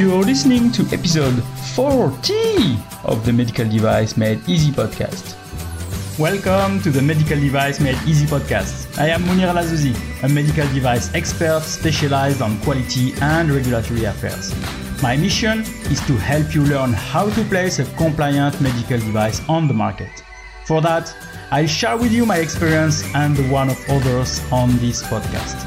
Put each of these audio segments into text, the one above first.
You're listening to episode 40 of the Medical Device Made Easy podcast. Welcome to the Medical Device Made Easy podcast. I am Monir El Azzouzi, a medical device expert specialized on quality and regulatory affairs. My mission is to help you learn how to place a compliant medical device on the market. For that, I'll share with you my experience and the one of others on this podcast.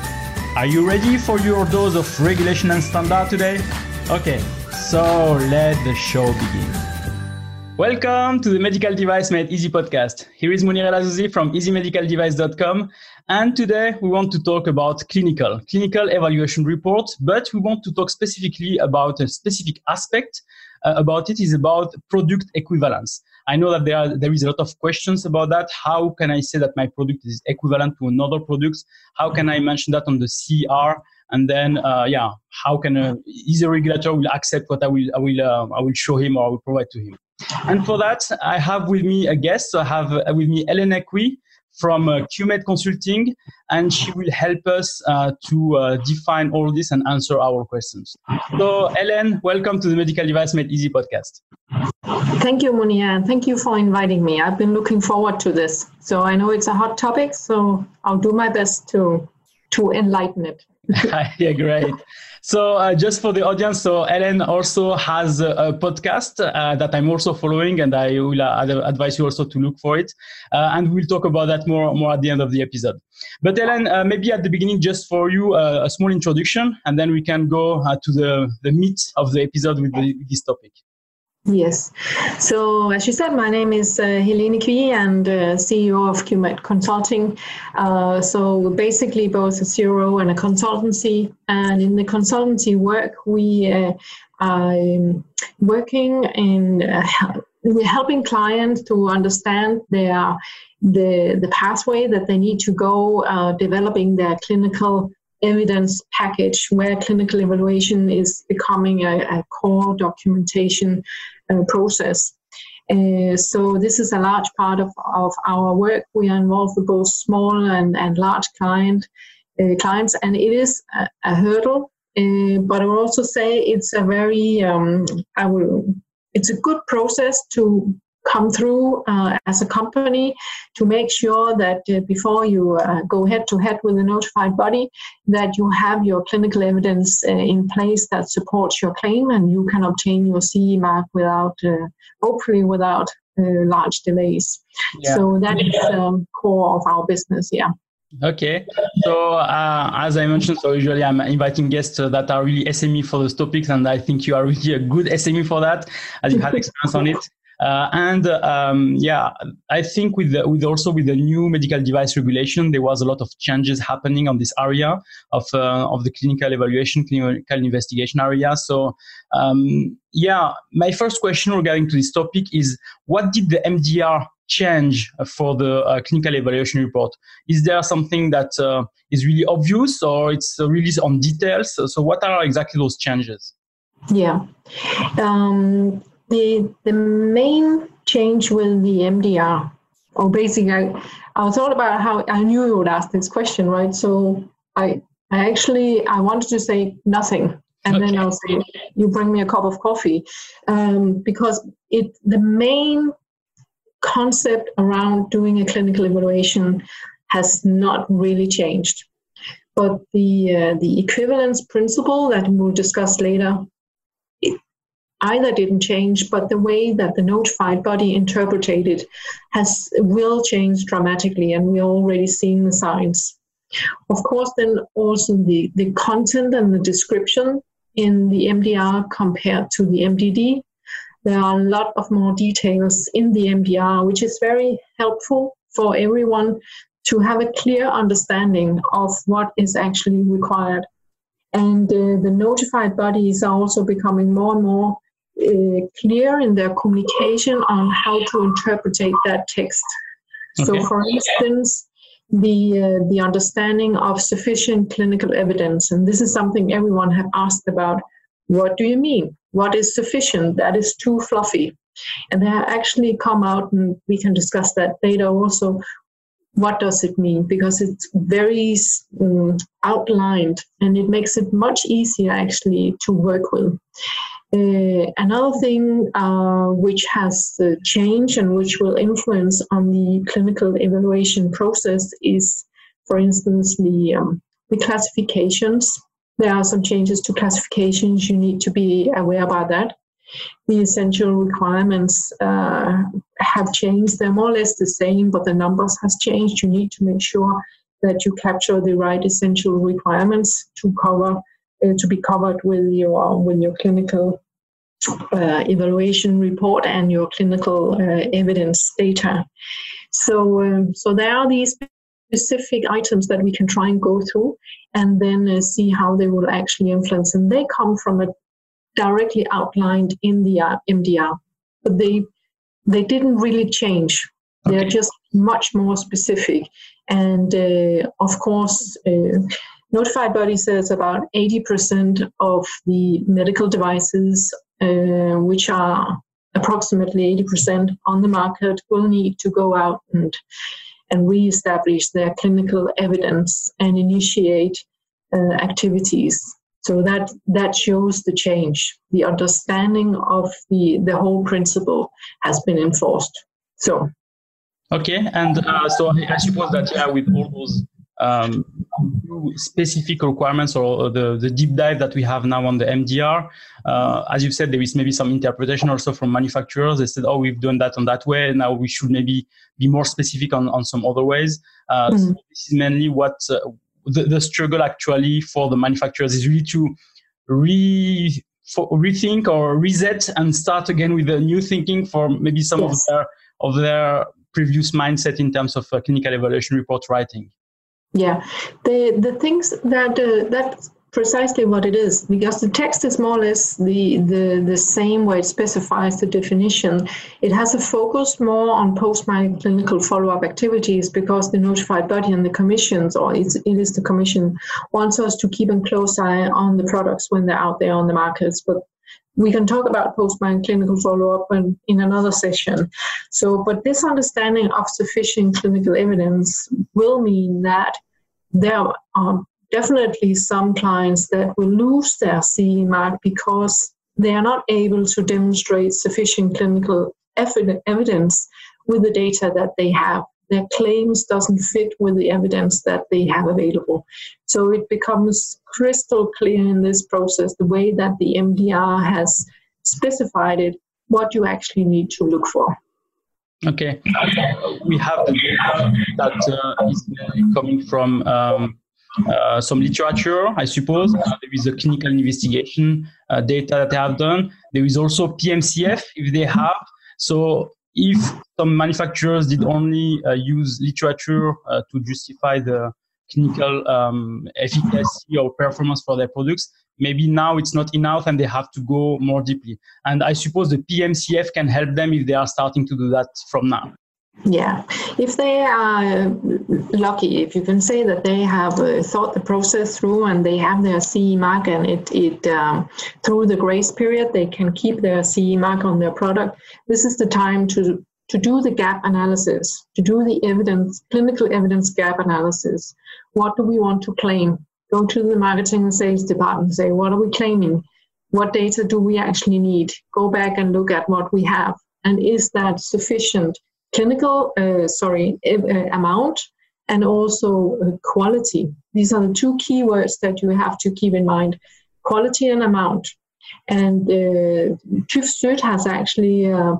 Are you ready for your dose of regulation and standard today? Okay, so let the show begin. Welcome to the Medical Device Made Easy podcast. Here is Monir El from easymedicaldevice.com. And today we want to talk about clinical, clinical evaluation report, but we want to talk specifically about a specific aspect uh, about it is about product equivalence. I know that there are, there is a lot of questions about that. How can I say that my product is equivalent to another product? How can I mention that on the CR? And then uh, yeah how can a easy regulator will accept what i will i will uh, i will show him or i will provide to him and for that i have with me a guest so i have uh, with me ellen Quie from uh, QMed Consulting, and she will help us uh, to uh, define all this and answer our questions. So, ellen welcome to the Medical Device Made Easy podcast. Thank you, Munia, and thank you for inviting me. I've been looking forward to this. So I know it's a hot topic, so I'll do my best to to enlighten it. yeah, great. So uh, just for the audience, so Ellen also has a, a podcast uh, that I'm also following, and I will uh, advise you also to look for it. Uh, and we'll talk about that more more at the end of the episode. But Ellen, uh, maybe at the beginning, just for you, uh, a small introduction, and then we can go to the the meat of the episode with the, this topic. Yes. So, as you said, my name is uh, Hélène Quie and uh, CEO of QMed Consulting. Uh, so, basically, both a CRO and a consultancy. And in the consultancy work, we uh, are working in uh, we're helping clients to understand their the the pathway that they need to go, uh, developing their clinical evidence package where clinical evaluation is becoming a, a core documentation uh, process. Uh, so this is a large part of, of our work. We are involved with both small and, and large client uh, clients, and it is a, a hurdle. Uh, but I will also say it's a very um, I will it's a good process to come through uh, as a company to make sure that uh, before you uh, go head to head with a notified body that you have your clinical evidence uh, in place that supports your claim and you can obtain your CE mark without uh, hopefully without uh, large delays yeah. so that is um, core of our business yeah Okay, so uh, as I mentioned, so usually I'm inviting guests that are really SME for those topics, and I think you are really a good SME for that, as you have experience on it. Uh, and um, yeah, I think with the, with also with the new medical device regulation, there was a lot of changes happening on this area of uh, of the clinical evaluation, clinical investigation area. So um, yeah, my first question regarding to this topic is, what did the MDR change for the uh, clinical evaluation report? Is there something that uh, is really obvious, or it's really on details? So, so what are exactly those changes? Yeah. Um, the the main change with the MDR, or basically, I, I thought about how I knew you would ask this question, right? So I I actually I wanted to say nothing, and okay. then I'll say you bring me a cup of coffee, um, because it the main concept around doing a clinical evaluation has not really changed, but the uh, the equivalence principle that we'll discuss later either didn't change, but the way that the notified body interpreted it has will change dramatically, and we're already seeing the signs. Of course, then also the, the content and the description in the MDR compared to the MDD. There are a lot of more details in the MDR, which is very helpful for everyone to have a clear understanding of what is actually required. And uh, the notified bodies are also becoming more and more clear in their communication on how to interpret that text. Okay. So, for instance, the uh, the understanding of sufficient clinical evidence, and this is something everyone have asked about. What do you mean? What is sufficient? That is too fluffy. And they have actually come out, and we can discuss that later also. what does it mean because it's very um, outlined and it makes it much easier actually to work with uh, another thing uh, which has uh, changed and which will influence on the clinical evaluation process is for instance the um, the classifications there are some changes to classifications you need to be aware about that the essential requirements uh, have changed. They're more or less the same, but the numbers has changed. You need to make sure that you capture the right essential requirements to cover uh, to be covered with your with your clinical uh, evaluation report and your clinical uh, evidence data. So, um, so there are these specific items that we can try and go through and then uh, see how they will actually influence. And they come from a directly outlined in the uh, MDR, but they they didn't really change. Okay. They're just much more specific, and uh, of course, uh, notified body says about eighty percent of the medical devices, uh, which are approximately eighty percent on the market, will need to go out and and reestablish their clinical evidence and initiate uh, activities so that that shows the change. The understanding of the the whole principle has been enforced. So. Okay, and uh, so I suppose that yeah, with all those um, specific requirements or the, the deep dive that we have now on the MDR. Uh, as you said, there is maybe some interpretation also from manufacturers. They said, oh, we've done that on that way. Now we should maybe be more specific on, on some other ways. Uh, mm-hmm. so this is mainly what, uh, the, the struggle actually for the manufacturers is really to re for, rethink or reset and start again with a new thinking for maybe some yes. of their of their previous mindset in terms of uh, clinical evaluation report writing. Yeah, the the things that uh, that precisely what it is because the text is more or less the, the, the same way it specifies the definition. It has a focus more on post-market clinical follow-up activities because the notified body and the commissions, or it's, it is the commission, wants us to keep a close eye on the products when they're out there on the markets. But we can talk about post-market clinical follow-up in, in another session. So, but this understanding of sufficient clinical evidence will mean that there are definitely some clients that will lose their CE mark because they are not able to demonstrate sufficient clinical evidence with the data that they have. Their claims doesn't fit with the evidence that they have available. So it becomes crystal clear in this process the way that the MDR has specified it, what you actually need to look for. Okay, we have the data that uh, is coming from um, uh, some literature, I suppose. Uh, there is a clinical investigation uh, data that they have done. There is also PMCF if they have. So if some manufacturers did only uh, use literature uh, to justify the clinical um, efficacy or performance for their products, maybe now it's not enough and they have to go more deeply. And I suppose the PMCF can help them if they are starting to do that from now. Yeah, if they are lucky, if you can say that they have uh, thought the process through and they have their CE mark and it, it um, through the grace period, they can keep their CE mark on their product. This is the time to to do the gap analysis, to do the evidence, clinical evidence gap analysis. What do we want to claim? Go to the marketing and sales department and say, what are we claiming? What data do we actually need? Go back and look at what we have. And is that sufficient? Clinical, uh, sorry, uh, amount and also uh, quality. These are the two keywords that you have to keep in mind: quality and amount. And uh, TÜV has actually uh,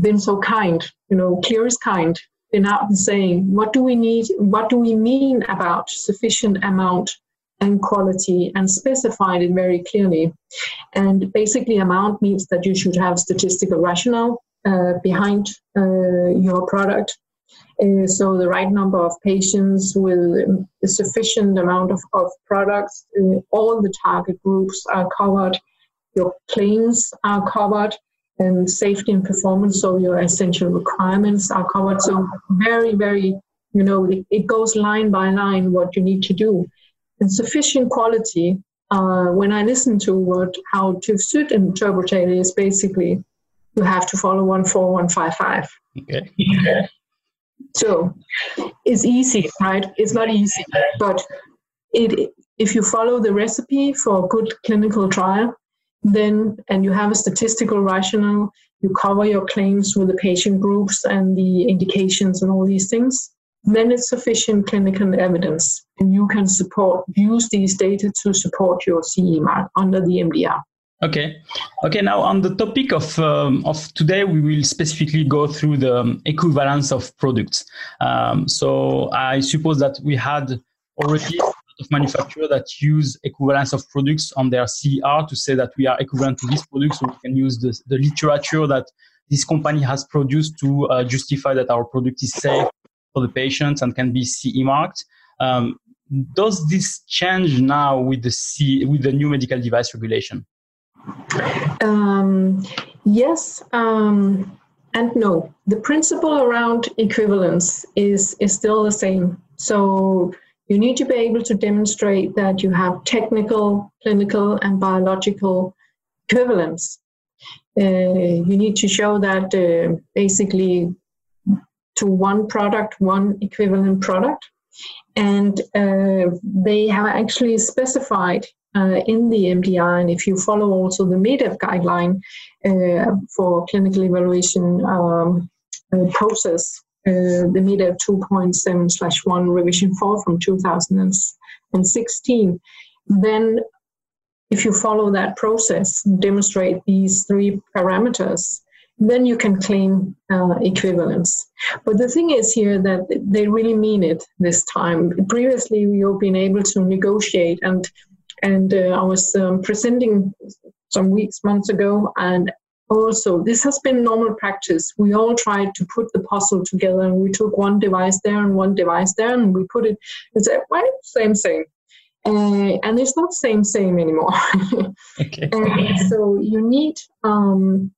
been so kind, you know, clear is kind, been out and saying, what do we need? What do we mean about sufficient amount and quality and specified it very clearly. And basically, amount means that you should have statistical rationale behind uh, your product. Uh, so the right number of patients with a sufficient amount of, of products, all the target groups are covered, your claims are covered, and safety and performance, so your essential requirements are covered. So very, very, you know, it goes line by line what you need to do. And sufficient quality, uh, when I listen to what how TÜV Süd interpret is basically you have to follow 14155. Okay. So it's easy, right? It's not easy, but it if you follow the recipe for a good clinical trial, then and you have a statistical rationale, you cover your claims with the patient groups and the indications and all these things, then it's sufficient clinical evidence, and you can support use these data to support your CE mark under the MDR. Okay. Okay. Now, on the topic of um, of today, we will specifically go through the um, equivalence of products. Um, so, I suppose that we had already of manufacturers that use equivalence of products on their CR to say that we are equivalent to this product, so we can use the, the literature that this company has produced to uh, justify that our product is safe for the patients and can be CE marked. Um, does this change now with the C, with the new medical device regulation? Um, yes um, and no. The principle around equivalence is is still the same. So you need to be able to demonstrate that you have technical, clinical, and biological equivalence. Uh, you need to show that uh, basically to one product, one equivalent product. And uh, they have actually specified uh, in the MDR, and if you follow also the MEDDEV guideline uh, for clinical evaluation um, uh, process, uh, the MEDDEV 2.7 slash 1 revision 4 from 2016, then if you follow that process, demonstrate these three parameters, then you can claim uh, equivalence. But the thing is here that they really mean it this time. Previously, you've been able to negotiate, and and uh, I was um, presenting some weeks, months ago, and also this has been normal practice. We all tried to put the puzzle together, and we took one device there and one device there, and we put it and said, "Well, same, same." Uh, and it's not same same anymore. okay. so you need um,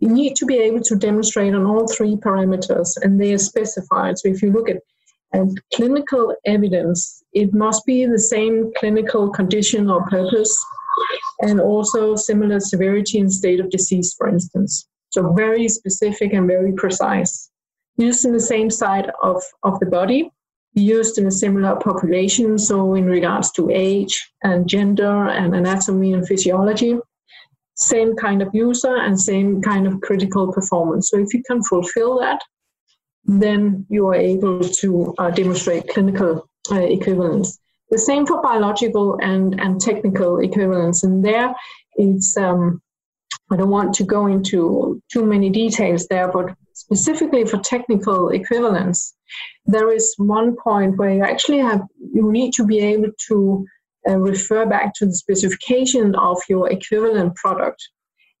you need to be able to demonstrate on all three parameters, and they are specified. So if you look at, and clinical evidence, it must be the same clinical condition or purpose, and also similar severity and state of disease, for instance. So very specific and very precise. Used in the same side of, of the body, used in a similar population, so in regards to age and gender and anatomy and physiology same kind of user and same kind of critical performance. So if you can fulfill that, then you are able to uh, demonstrate clinical uh, equivalence. The same for biological and, and technical equivalence. And there, it's um, I don't want to go into too many details there, but specifically for technical equivalence, there is one point where you actually have you need to be able to uh, refer back to the specification of your equivalent product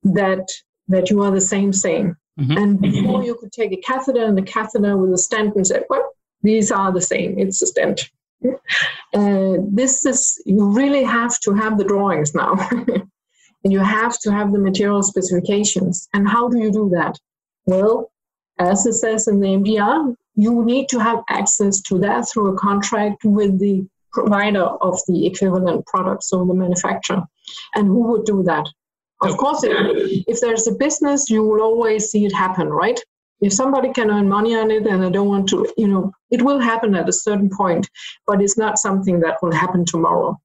that that you are the same same. Mm-hmm. And before you could take a catheter and a catheter with a stent and say, well, these are the same. It's a stent. Uh, this is you really have to have the drawings now, and you have to have the material specifications. And how do you do that? Well, as it says in the MDR, you need to have access to that through a contract with the provider of the equivalent product, so the manufacturer. And who would do that? Of course, if, if there's a business, you will always see it happen, right? If somebody can earn money on it and I don't want to, you know, it will happen at a certain point, but it's not something that will happen tomorrow.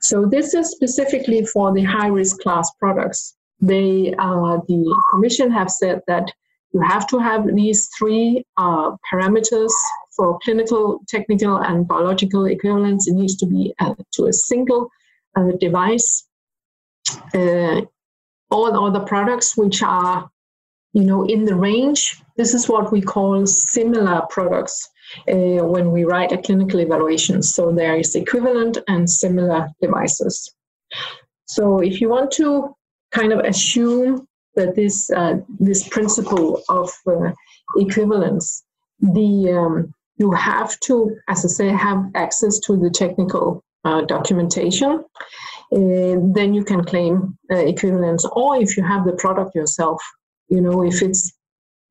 So this is specifically for the high risk class products. They, uh, the commission have said that you have to have these three uh, parameters for clinical, technical, and biological equivalence. It needs to be uh, to a single uh, device. All other products which are, you know, in the range. This is what we call similar products uh, when we write a clinical evaluation. So there is equivalent and similar devices. So if you want to kind of assume that this uh, this principle of uh, equivalence, the um, you have to, as I say, have access to the technical uh, documentation. Uh, then you can claim uh, equivalence, or if you have the product yourself, you know, if it's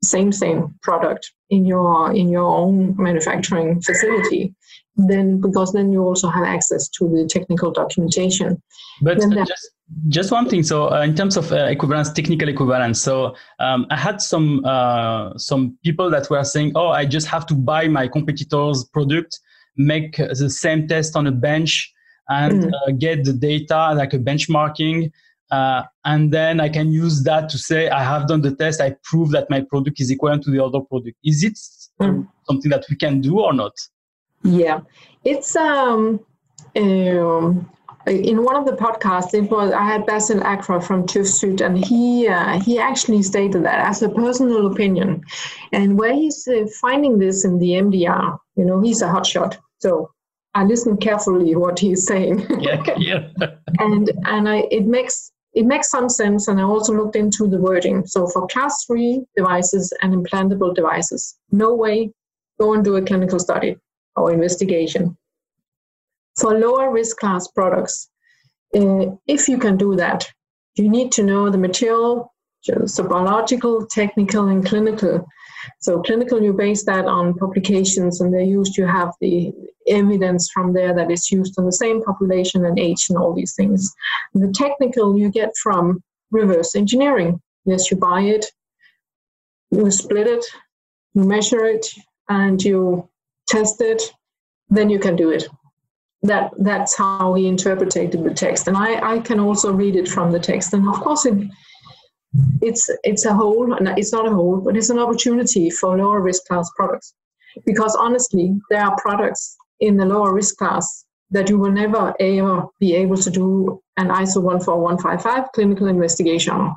same same product in your in your own manufacturing facility then because then you also have access to the technical documentation. But just just one thing. So uh, in terms of uh, equivalence technical equivalence so um, i had some uh, some people that were saying oh i just have to buy my competitor's product make the same test on a bench and mm. get the data like a benchmarking uh, and then I can use that to say I have done the test. I prove that my product is equivalent to the other product. Is it mm. something that we can do or not? Yeah, it's um, um in one of the podcasts. It was I had Bassil Akra from TÜV and he uh, he actually stated that as a personal opinion, and where he's uh, finding this in the MDR. You know, he's a hotshot, so I listen carefully what he's saying. Yeah, yeah. and and I it makes it makes some sense, and I also looked into the wording. So for class three devices and implantable devices, no way, go and do a clinical study or investigation. For lower risk class products, uh, if you can do that, you need to know the material, so biological, technical, and clinical so clinical, you base that on publications, and they used you have the evidence from there that is used on the same population and age and all these things. The technical you get from reverse engineering. Yes, you buy it, you split it, you measure it, and you test it, then you can do it. That that's how he interpreted the text, and I, I can also read it from the text. And of course, it it's it's a whole it's not a whole but it's an opportunity for lower risk class products. Because honestly there are products in the lower risk class that you will never ever be able to do an iso 14155 clinical investigation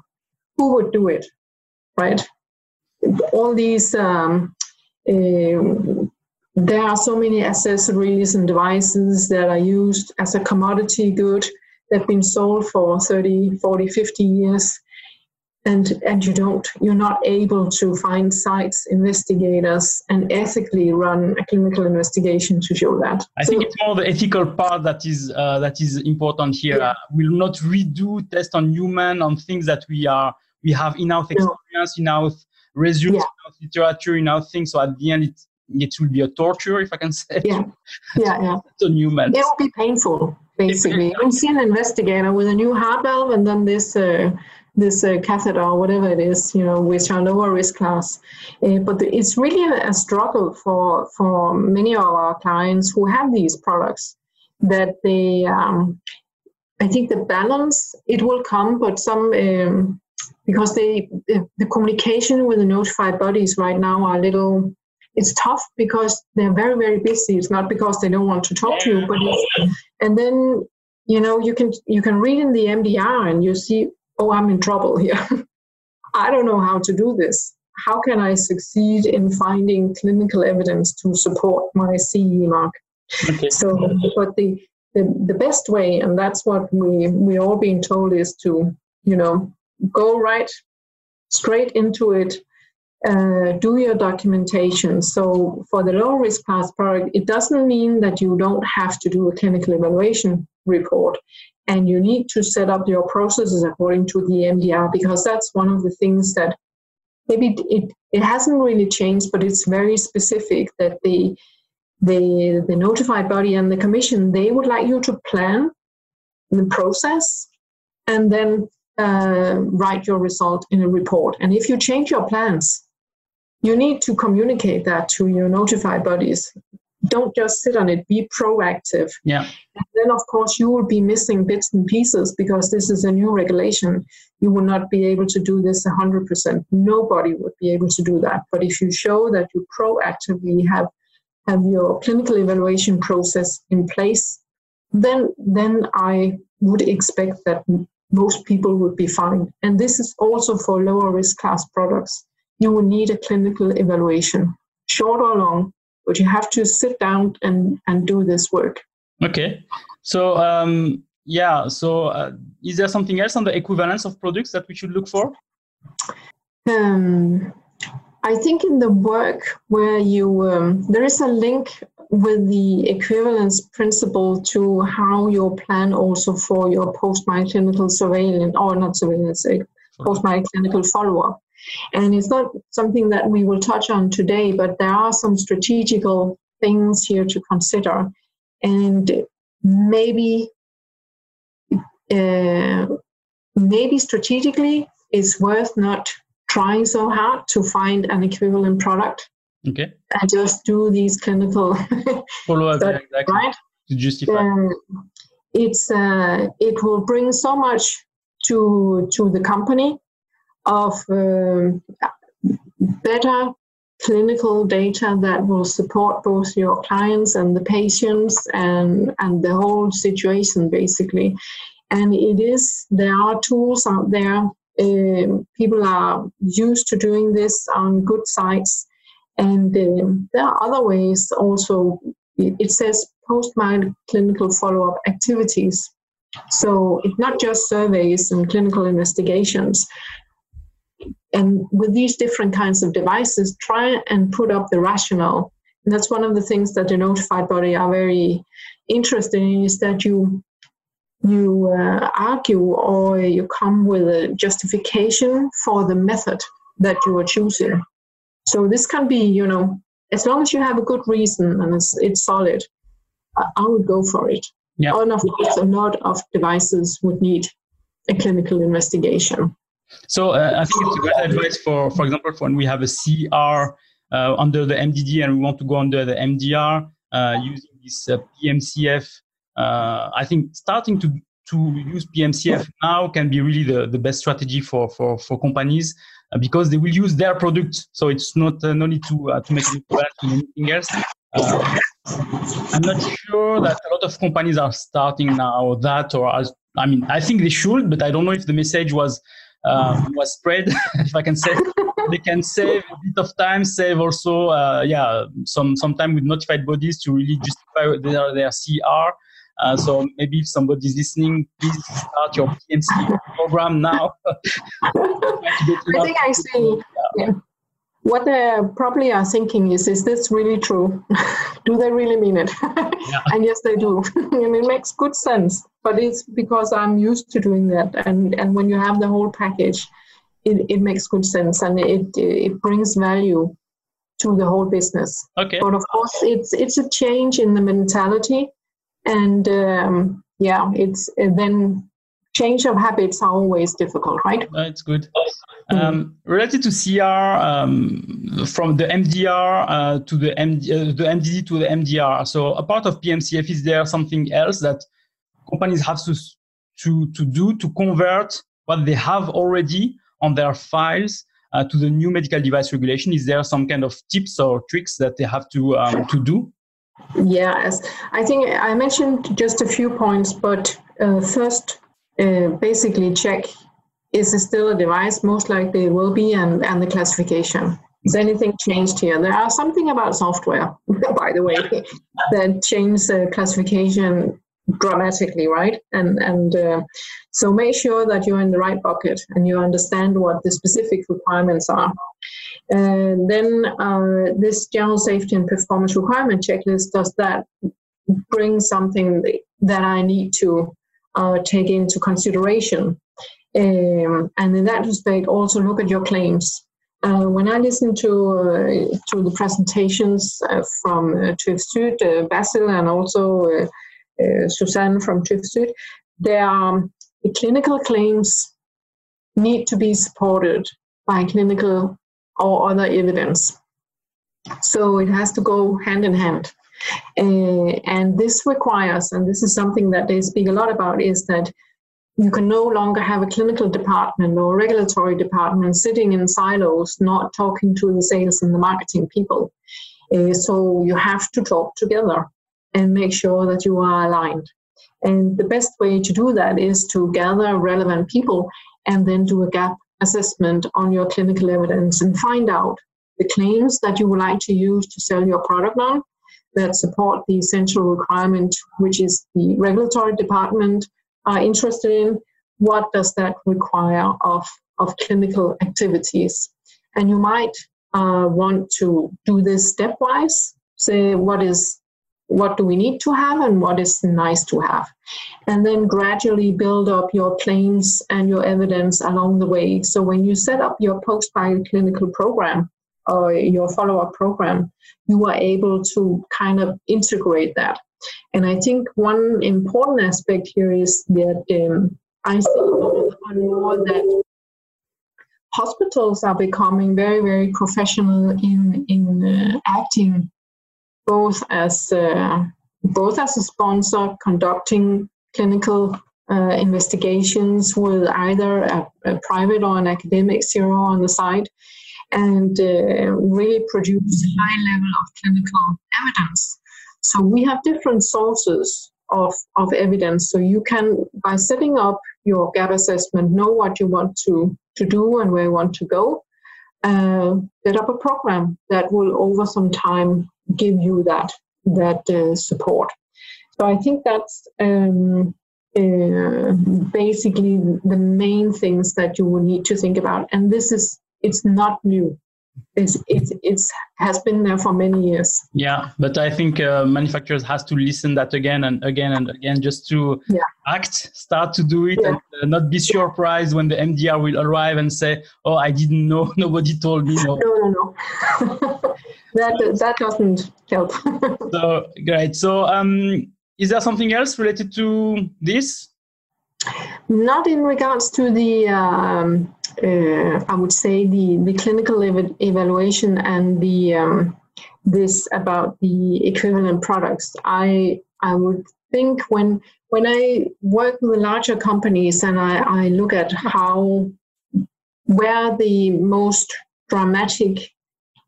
who would do it right? All these um, uh, there are so many accessories and devices that are used as a commodity good that have been sold for 30 40 50 years and and you don't you're not able to find sites investigators and ethically run a clinical investigation to show that. I so, think it's more the ethical part that is uh, that is important here. Yeah. uh, we'll not redo tests on human on things that we are we have enough experience no. enough resumes yeah. enough literature enough things. So at the end it it will be a torture if i can say. Yeah. Yeah yeah. It's on human it will be painful basically. you see an investigator with a new heart valve and then this uh, this uh, catheter or whatever it is, you know, which are lower risk class. Uh, but the, it's really a, a, struggle for for many of our clients who have these products that they. Um, I think the balance it will come, but some um, because they the, communication with the notified bodies right now are a little it's tough because they're very very busy it's not because they don't want to talk to you but and then you know you can you can read in the mdr and you see oh, I'm in trouble here. I don't know how to do this. How can I succeed in finding clinical evidence to support my CE mark? Okay. So, but the, the the best way, and that's what we we all being told, is to you know go right straight into it. Uh, do your documentation. So for the low risk class product, it doesn't mean that you don't have to do a clinical evaluation report and you need to set up your processes according to the MDR because that's one of the things that maybe it, it hasn't really changed, but it's very specific that the the the notified body and the commission they would like you to plan the process and then uh, write your result in a report. And if you change your plans, you need to communicate that to your notified bodies don't just sit on it be proactive. Yeah. And then of course you will be missing bits and pieces because this is a new regulation. You will not be able to do this 100% nobody would be able to do that. But if you show that you proactively have have your clinical evaluation process in place then then i would expect that most people would be fine. And this is also for lower risk class products. You will need a clinical evaluation short or long but you have to sit down and, and do this work. Okay. So, um, yeah, so uh, is there something else on the equivalence of products that we should look for? Um, I think in the work where you, um, there is a link with the equivalence principle to how your plan also for your post clinical surveillance, or not surveillance, post clinical follow up And it's not something that we will touch on today, but there are some strategical things here to consider. And maybe, uh, maybe strategically, it's worth not trying so hard to find an equivalent product. Okay. And just do these clinical follow up, exactly. right? To justify. Um, it's uh, it will bring so much to to the company of um, better clinical data that will support both your clients and the patients and and the whole situation basically. And it is there are tools out there uh, people are used to doing this on good sites. And uh, there are other ways also. It says post-market clinical follow-up activities. So it's not just surveys and clinical investigations and with these different kinds of devices, try and put up the rationale. And that's one of the things that the notified body are very interested in is that you you uh, argue or you come with a justification for the method that you are choosing. So this can be, you know, as long as you have a good reason and it's, it's solid, I, I would go for it. Yeah. And of course, a lot of devices would need a clinical investigation. So uh, I think it's a great advice for, for example, when we have a CR uh, under the MDD and we want to go under the MDR uh, using this uh, PMCF. Uh, I think starting to to use PMCF now can be really the, the best strategy for for, for companies uh, because they will use their product. So it's not no need to to make anything else. I'm not sure that a lot of companies are starting now that, or as, I mean, I think they should, but I don't know if the message was um, was spread, if I can say. they can save a bit of time, save also, uh, yeah, some some time with notified bodies to really justify their their CR. Uh, so maybe if somebody's listening, please start your PMC program now. I think I see. Yeah what they probably are thinking is is this really true? Do they really mean it? Yeah. and yes they do. And it makes good sense but it's because i'm used to doing that. And and when you have the whole package it, it makes good sense and it it brings value to the whole business. Okay. But of course it's it's a change in the mentality. And um, yeah it's then change of habits are always difficult right that's good um, related to CR, um, from the MDR uh, to the, MD, uh, the MDD to the MDR. So a part of PMCF is there something else that companies have to to to do to convert what they have already on their files uh, to the new medical device regulation? Is there some kind of tips or tricks that they have to um, to do? Yes, I think I mentioned just a few points, but uh, first, uh, basically check is it still a device? Most likely it will be, and, and the classification. Has anything changed here? There are something about software, by the way, that change the classification dramatically, right? And and uh, so make sure that you're in the right bucket and you understand what the specific requirements are. And then uh, this general safety and performance requirement checklist does that bring something that I need to uh, take into consideration um, and in that respect, also look at your claims. Uh, when I listen to uh, to the presentations uh, from uh, TÜV uh, Bassil, and also uh, uh, Suzanne from TÜV Süd, there are, the clinical claims need to be supported by clinical or other evidence. So it has to go hand in hand. And this requires, and this is something that they speak a lot about, is that you can no longer have a clinical department or regulatory department sitting in silos, not talking to the sales and the marketing people. Uh, so you have to talk together and make sure that you are aligned. And the best way to do that is to gather relevant people and then do a gap assessment on your clinical evidence and find out the claims that you would like to use to sell your product on that support the essential requirement, which is the regulatory department are interested in what does that require of, of clinical activities. And you might uh, want to do this stepwise, say what is what do we need to have and what is nice to have and then gradually build up your claims and your evidence along the way so when you set up your post clinical program or your follow-up program you are able to kind of integrate that. And i think one important aspect here is that um, i see more and more that hospitals are becoming very very professional in in uh, acting both as uh, both as a sponsor conducting clinical uh, investigations with either a, a, private or an academic CRO on the side and uh, really produce high level of clinical evidence. So we have different sources of, of evidence. So you can, by setting up your gap assessment, know what you want to, to do and where you want to go. Uh, set up a program that will over some time give you that that uh, support. So I think that's um, uh, basically the main things that you will need to think about. And this is it's not new. It's it's it's has been there for many years. Yeah, but I think uh, manufacturers has to listen that again and again and again just to yeah. act, start to do it, yeah. and uh, not be surprised when the MDR will arrive and say, "Oh, I didn't know. Nobody told me." No, no, no. no. that that doesn't help. so great. So um, is there something else related to this? Not in regards to the, um, uh, I would say the the clinical ev- evaluation and the um, this about the equivalent products. I I would think when when I work with the larger companies and I, I look at how where the most dramatic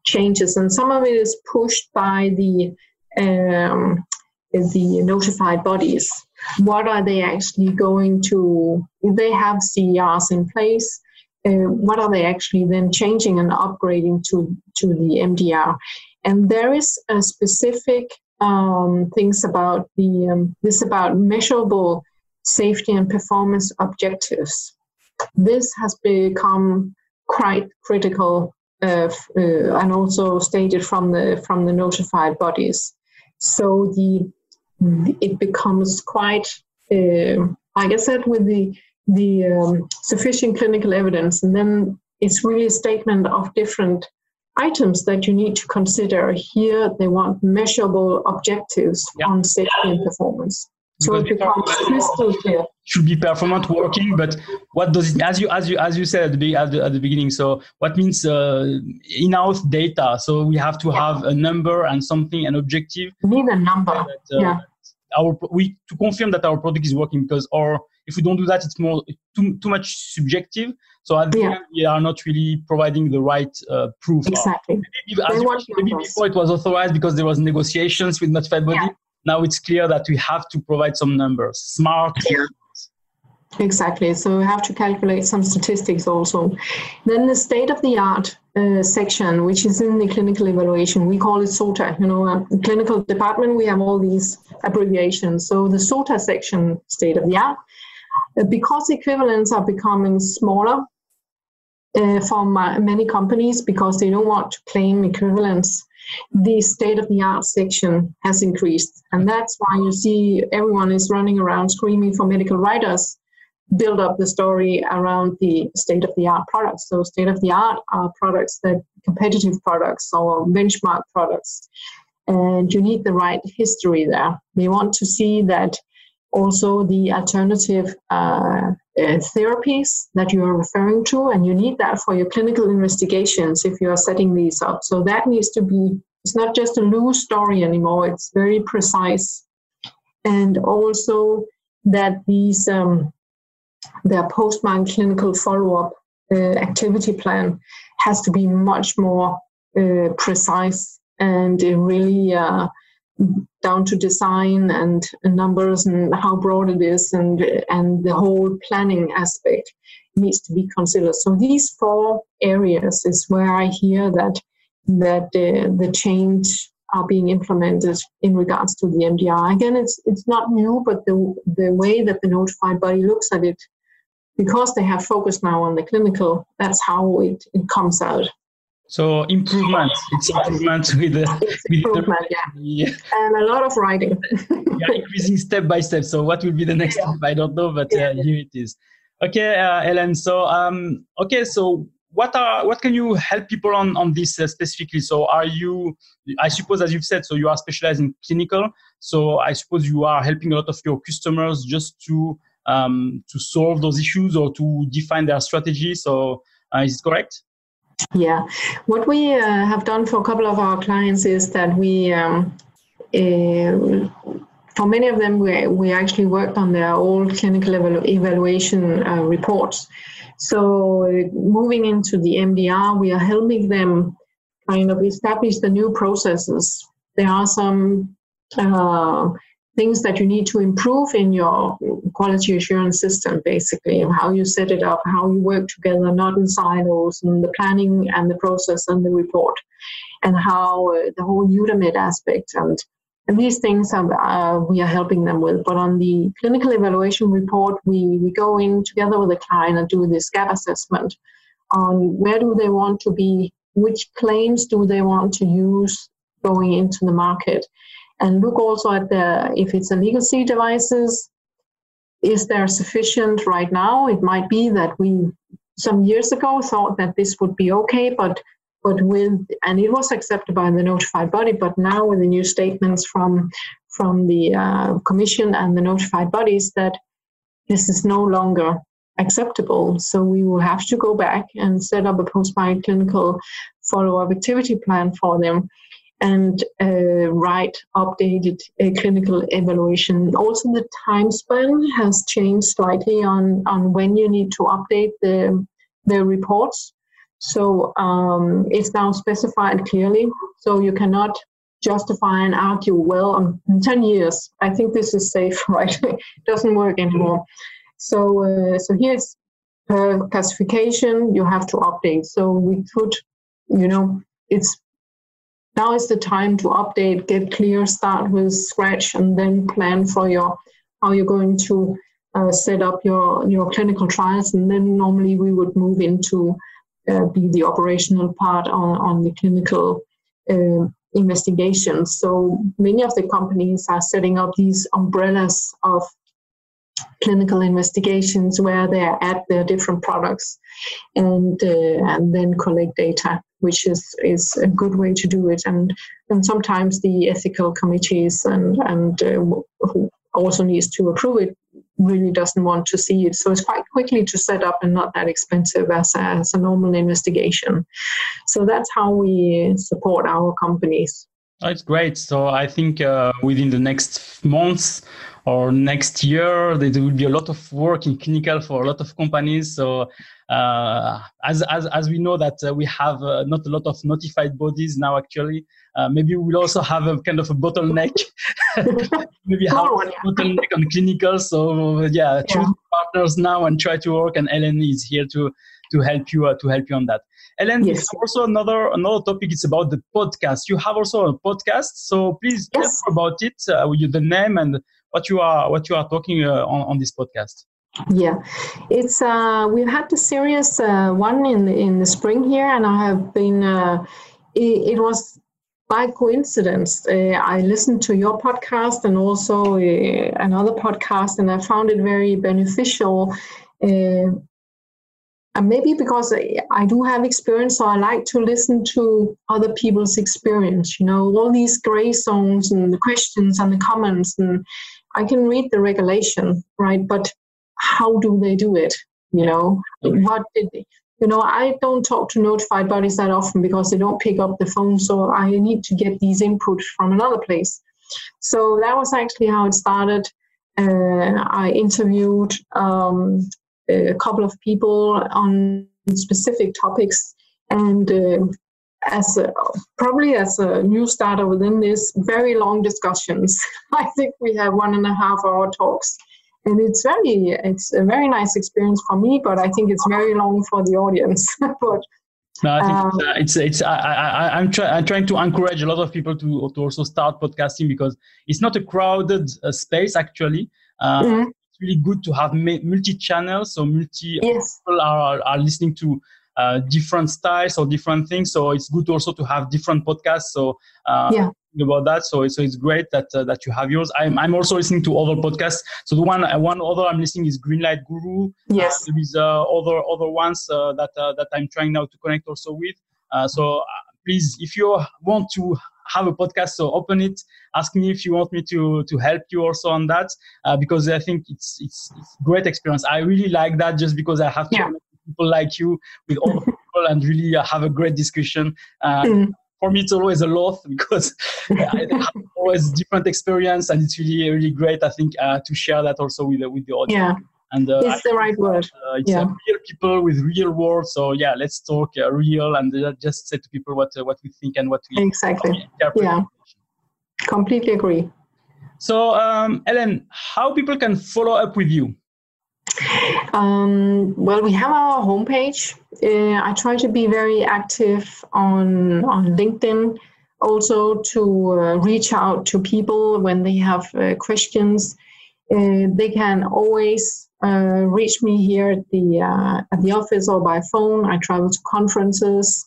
changes, and some of it is pushed by the um, the notified bodies. What are they actually going to? They have CERs in place. Uh, what are they actually then changing and upgrading to to the MDR? And there is a specific um, things about the um, this about measurable safety and performance objectives. This has become quite critical uh, uh, and also stated from the from the notified bodies. So the it becomes quite, uh, like I said, with the the um, sufficient clinical evidence, and then it's really a statement of different items that you need to consider. Here, they want measurable objectives on safety and performance. So it becomes crystal clear. Should be performant working, but what does it as you as you as you said at the at the, at the beginning? So what means uh, in-house data? So we have to yeah. have a number and something, an objective. We need a number. That, uh, yeah. Our we to confirm that our product is working because or if we don't do that, it's more too too much subjective. So at the yeah. end, we are not really providing the right uh, proof. Exactly. Maybe, you, maybe before it was authorized because there was negotiations with notified body. Yeah now it's clear that we have to provide some numbers, smart. Yeah. Exactly. So we have to calculate some statistics also. Then the state of the art uh, section, which is in the clinical evaluation, we call it SOTA. You know, uh, clinical department, we have all these abbreviations. So the SOTA section, state of the art, because equivalents are becoming smaller uh, for many companies because they don't want to claim equivalents the state of the art section has increased. And that's why you see everyone is running around screaming for medical writers build up the story around the state of the art products. So state of the art are products that competitive products or benchmark products. And you need the right history there. They want to see that also the alternative uh, uh, therapies that you are referring to, and you need that for your clinical investigations if you are setting these up. So that needs to be, it's not just a loose story anymore, it's very precise. And also that these, um, their post-market clinical follow-up uh, activity plan has to be much more uh, precise and really uh, down to design and numbers and how broad it is and and the whole planning aspect needs to be considered. So these four areas is where i hear that that uh, the change are being implemented in regards to the mdr again it's it's not new but the the way that the notified body looks at it because they have focused now on the clinical that's how it, it comes out So improvement, it's improvement with, the, with improvement, the, yeah. yeah. and a lot of writing. yeah, increasing step by step. So what will be the next yeah. step? I don't know, but uh, here it is. Okay, uh, Ellen. So um, okay, so what are what can you help people on on this uh, specifically? So are you? I suppose, as you've said, so you are specialized in clinical. So I suppose you are helping a lot of your customers just to um, to solve those issues or to define their strategy. So uh, is it correct? Yeah, what we uh, have done for a couple of our clients is that we, um, uh, for many of them, we, we actually worked on their old clinical evalu- evaluation uh, reports. So moving into the MDR, we are helping them kind of establish the new processes. There are some uh, things that you need to improve in your quality assurance system, basically, how you set it up, how you work together, not in silos, and the planning and the process and the report, and how uh, the whole EUDAMED aspect and and these things are, uh, we are helping them with. But on the clinical evaluation report, we, we go in together with the client and do this gap assessment on where do they want to be, which claims do they want to use going into the market, and look also at the if it's a legacy devices is there sufficient right now? It might be that we some years ago thought that this would be okay but but with and it was accepted by the notified body but now with the new statements from from the uh, commission and the notified bodies that this is no longer acceptable. So we will have to go back and set up a post-market clinical follow-up activity plan for them and uh, write updated uh, clinical evaluation. Also, the time span has changed slightly on, on when you need to update the, the reports. So um, it's now specified clearly. So you cannot justify and argue, well, in 10 years, I think this is safe, right? it doesn't work anymore. So, uh, so here's per classification, you have to update. So we could, you know, it's now is the time to update, get clear, start with scratch, and then plan for your how you're going to uh, set up your your clinical trials. And then normally we would move into uh, be the operational part on on the clinical uh, investigations. So many of the companies are setting up these umbrellas of clinical investigations where they're at their different products and uh, and then collect data which is is a good way to do it. And and sometimes the ethical committees and and uh, who also needs to approve it really doesn't want to see it. So it's quite quickly to set up and not that expensive as a, as a normal investigation. So that's how we support our companies. That's great. So i think uh, within the next months or next year there will be a lot of work in clinical for a lot of companies. So uh, as, as, as we know that uh, we have uh, not a lot of notified bodies now actually. Uh, maybe we'll also have a kind of a bottleneck. Maybe have a bottleneck on clinical. So yeah, yeah. choose partners now and try to work. And ellen is here to to help you uh, to help you on that. Ellen yes. also another another topic. It's about the podcast. You have also a podcast. So please yes. tell about it uh, the name and what you are what you are talking uh, on, on this podcast. Yeah. It's uh we've had the series uh, one in the, in the spring here and i have been uh it, it was by coincidence uh, i listened to your podcast and also uh, another podcast and i found it very beneficial uh, and maybe because I, I do have experience so i like to listen to other people's experience you know all these gray zones and the questions and the comments and I can read the regulation, right? But how do they do it? You know, okay. what did they, you know, I don't talk to notified bodies that often because they don't pick up the phone. So I need to get these input from another place. So that was actually how it started. Uh, I interviewed um, a couple of people on specific topics, and uh, as a, probably as a new starter within this, very long discussions. I think we have one and a half hour talks, and it's very it's a very nice experience for me. But I think it's very long for the audience. but no, I think um, it's, uh, it's, it's I, I I'm trying I'm trying to encourage a lot of people to to also start podcasting because it's not a crowded uh, space actually. Uh, mm-hmm. It's really good to have multi channels, so multi yes. people are, are listening to uh, different styles or different things. So it's good also to have different podcasts. So uh, yeah. About that, so so it's great that uh, that you have yours. I'm I'm also listening to other podcasts. So the one one other I'm listening is Greenlight Guru. Yes. there is other other ones that that I'm trying now to connect also with. so please, if you want to have a podcast so open it ask me if you want me to to help you also on that uh, because i think it's, it's it's great experience i really like that just because i have to yeah. People like you with all people and really uh, have a great discussion uh, mm. for me it's always a lot because i have always different experience and it's really really great i think uh, to share that also with with the audience yeah and uh, it's the right word. Uh, it's yeah. real people with real words. So yeah, let's talk uh, real and uh, just say to people what uh, what we think and what we exactly. Yeah, completely agree. So um, Ellen, how people can follow up with you? Um, well, we have our homepage. Uh, I try to be very active on on LinkedIn, also to reach out to people when they have questions. they can always uh, reach me here at the uh, at the office or by phone. I travel to conferences.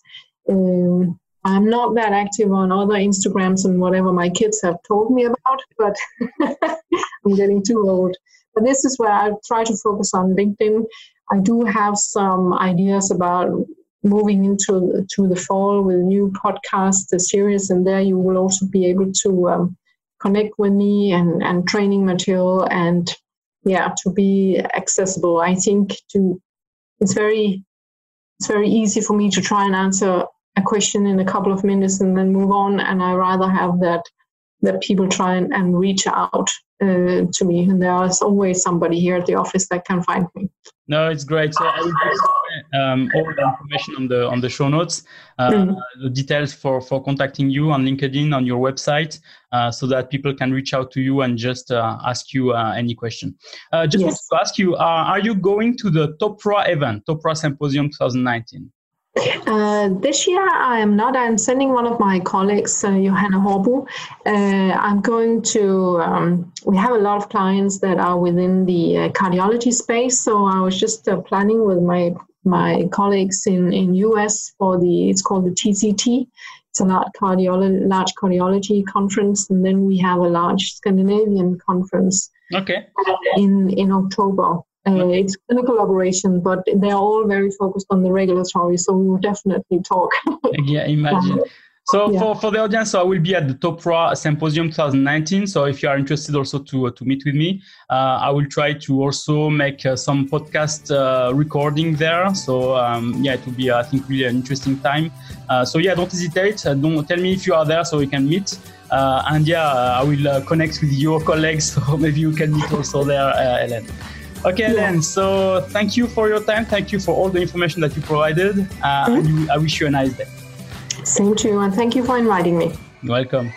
Um, I'm not that active on other Instagrams and whatever my kids have told me about, but I'm getting too old. But this is where I try to focus on LinkedIn. I do have some ideas about moving into to the fall with a new podcast the series, and there. You will also be able to um, connect with me and and training material and yeah to be accessible. I think to it's very it's very easy for me to try and answer a question in a couple of minutes and then move on. And i rather have that that people try and, and reach out uh, to me. And there's always somebody here at the office that can find me. No it's great. So i will put um, all the information on the on the show notes. Uh, mm. the details for for contacting you on linkedin on your website uh, so that people can reach out to you and just uh, ask you uh, any question. Uh, just yes. to ask you are you going to the topra event topra symposium 2019 uh, this year, I am not. I'm sending one of my colleagues, uh, Johanna Horbu. Uh, I'm going to. Um, we have a lot of clients that are within the uh, cardiology space, so I was just uh, planning with my my colleagues in in US for the. It's called the TCT. It's a large cardiology large cardiology conference, and then we have a large Scandinavian conference. Okay. In in October. Uh, it's a collaboration, but they're all very focused on the regulatory, so we will definitely talk. yeah, imagine. So yeah. for, for the audience, so I will be at the TOPRA Symposium 2019. So if you are interested also to, uh, to meet with me, uh, I will try to also make uh, some podcast uh, recording there. So um, yeah, it will be, I think, really an interesting time. Uh, so yeah, don't hesitate. don't tell me if you are there so we can meet. and yeah, I will connect with your colleagues. So maybe you can meet also there, Ellen. Okay, yeah. then. So thank you for your time. Thank you for all the information that you provided. Uh, mm-hmm. I wish you a nice day. Same to you, and thank you for inviting me. Welcome.